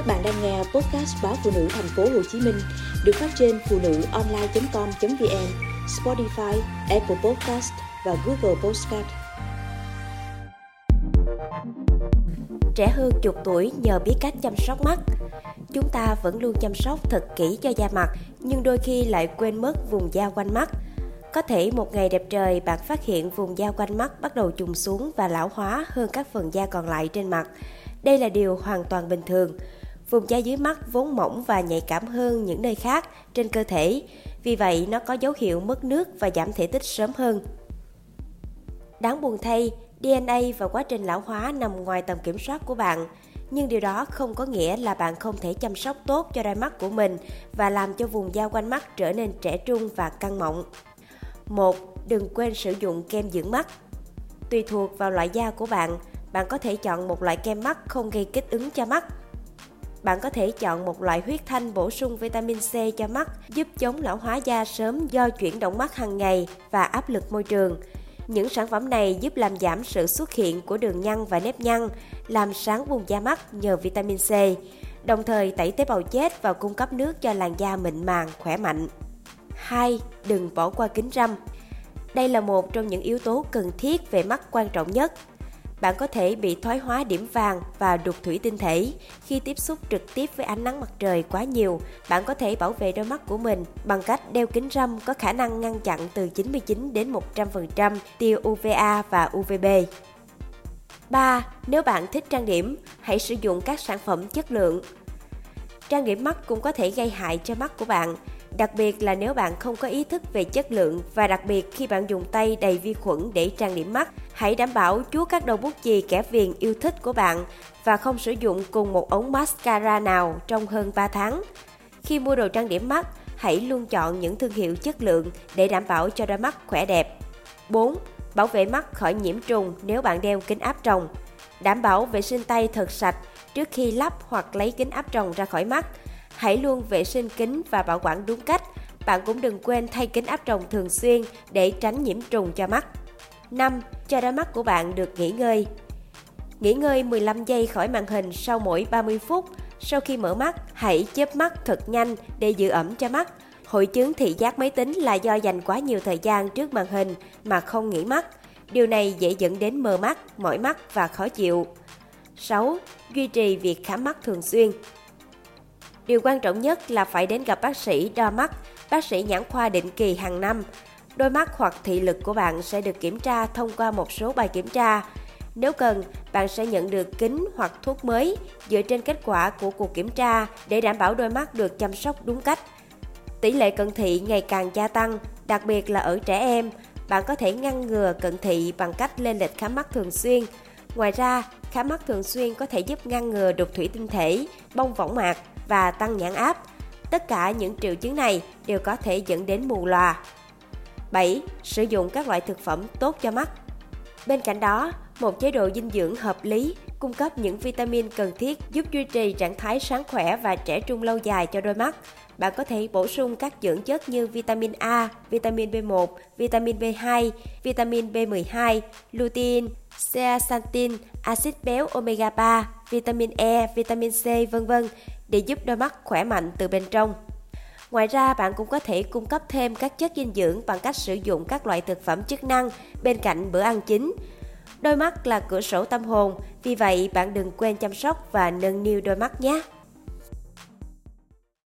Các bạn đang nghe podcast báo phụ nữ thành phố Hồ Chí Minh được phát trên phụ nữ online.com.vn, Spotify, Apple Podcast và Google Podcast. Trẻ hơn chục tuổi nhờ biết cách chăm sóc mắt. Chúng ta vẫn luôn chăm sóc thật kỹ cho da mặt, nhưng đôi khi lại quên mất vùng da quanh mắt. Có thể một ngày đẹp trời bạn phát hiện vùng da quanh mắt bắt đầu trùng xuống và lão hóa hơn các phần da còn lại trên mặt. Đây là điều hoàn toàn bình thường. Vùng da dưới mắt vốn mỏng và nhạy cảm hơn những nơi khác trên cơ thể, vì vậy nó có dấu hiệu mất nước và giảm thể tích sớm hơn. Đáng buồn thay, DNA và quá trình lão hóa nằm ngoài tầm kiểm soát của bạn, nhưng điều đó không có nghĩa là bạn không thể chăm sóc tốt cho đôi mắt của mình và làm cho vùng da quanh mắt trở nên trẻ trung và căng mọng. 1. Đừng quên sử dụng kem dưỡng mắt. Tùy thuộc vào loại da của bạn, bạn có thể chọn một loại kem mắt không gây kích ứng cho mắt. Bạn có thể chọn một loại huyết thanh bổ sung vitamin C cho mắt, giúp chống lão hóa da sớm do chuyển động mắt hàng ngày và áp lực môi trường. Những sản phẩm này giúp làm giảm sự xuất hiện của đường nhăn và nếp nhăn, làm sáng vùng da mắt nhờ vitamin C, đồng thời tẩy tế bào chết và cung cấp nước cho làn da mịn màng, khỏe mạnh. 2. Đừng bỏ qua kính râm. Đây là một trong những yếu tố cần thiết về mắt quan trọng nhất. Bạn có thể bị thoái hóa điểm vàng và đục thủy tinh thể khi tiếp xúc trực tiếp với ánh nắng mặt trời quá nhiều. Bạn có thể bảo vệ đôi mắt của mình bằng cách đeo kính râm có khả năng ngăn chặn từ 99 đến 100% tia UVA và UVB. 3. Nếu bạn thích trang điểm, hãy sử dụng các sản phẩm chất lượng. Trang điểm mắt cũng có thể gây hại cho mắt của bạn đặc biệt là nếu bạn không có ý thức về chất lượng và đặc biệt khi bạn dùng tay đầy vi khuẩn để trang điểm mắt. Hãy đảm bảo chúa các đầu bút chì kẻ viền yêu thích của bạn và không sử dụng cùng một ống mascara nào trong hơn 3 tháng. Khi mua đồ trang điểm mắt, hãy luôn chọn những thương hiệu chất lượng để đảm bảo cho đôi mắt khỏe đẹp. 4. Bảo vệ mắt khỏi nhiễm trùng nếu bạn đeo kính áp tròng. Đảm bảo vệ sinh tay thật sạch trước khi lắp hoặc lấy kính áp tròng ra khỏi mắt Hãy luôn vệ sinh kính và bảo quản đúng cách. Bạn cũng đừng quên thay kính áp tròng thường xuyên để tránh nhiễm trùng cho mắt. 5. Cho đôi mắt của bạn được nghỉ ngơi. Nghỉ ngơi 15 giây khỏi màn hình sau mỗi 30 phút. Sau khi mở mắt, hãy chớp mắt thật nhanh để giữ ẩm cho mắt. Hội chứng thị giác máy tính là do dành quá nhiều thời gian trước màn hình mà không nghỉ mắt. Điều này dễ dẫn đến mờ mắt, mỏi mắt và khó chịu. 6. Duy trì việc khám mắt thường xuyên. Điều quan trọng nhất là phải đến gặp bác sĩ đo mắt, bác sĩ nhãn khoa định kỳ hàng năm. Đôi mắt hoặc thị lực của bạn sẽ được kiểm tra thông qua một số bài kiểm tra. Nếu cần, bạn sẽ nhận được kính hoặc thuốc mới dựa trên kết quả của cuộc kiểm tra để đảm bảo đôi mắt được chăm sóc đúng cách. Tỷ lệ cận thị ngày càng gia tăng, đặc biệt là ở trẻ em. Bạn có thể ngăn ngừa cận thị bằng cách lên lịch khám mắt thường xuyên. Ngoài ra, khám mắt thường xuyên có thể giúp ngăn ngừa đục thủy tinh thể, bong võng mạc và tăng nhãn áp. Tất cả những triệu chứng này đều có thể dẫn đến mù lòa. 7. Sử dụng các loại thực phẩm tốt cho mắt. Bên cạnh đó, một chế độ dinh dưỡng hợp lý cung cấp những vitamin cần thiết giúp duy trì trạng thái sáng khỏe và trẻ trung lâu dài cho đôi mắt. Bạn có thể bổ sung các dưỡng chất như vitamin A, vitamin B1, vitamin B2, vitamin B12, lutein, zeaxanthin, axit béo omega 3, vitamin E, vitamin C, vân vân để giúp đôi mắt khỏe mạnh từ bên trong. Ngoài ra, bạn cũng có thể cung cấp thêm các chất dinh dưỡng bằng cách sử dụng các loại thực phẩm chức năng bên cạnh bữa ăn chính. Đôi mắt là cửa sổ tâm hồn, vì vậy bạn đừng quên chăm sóc và nâng niu đôi mắt nhé.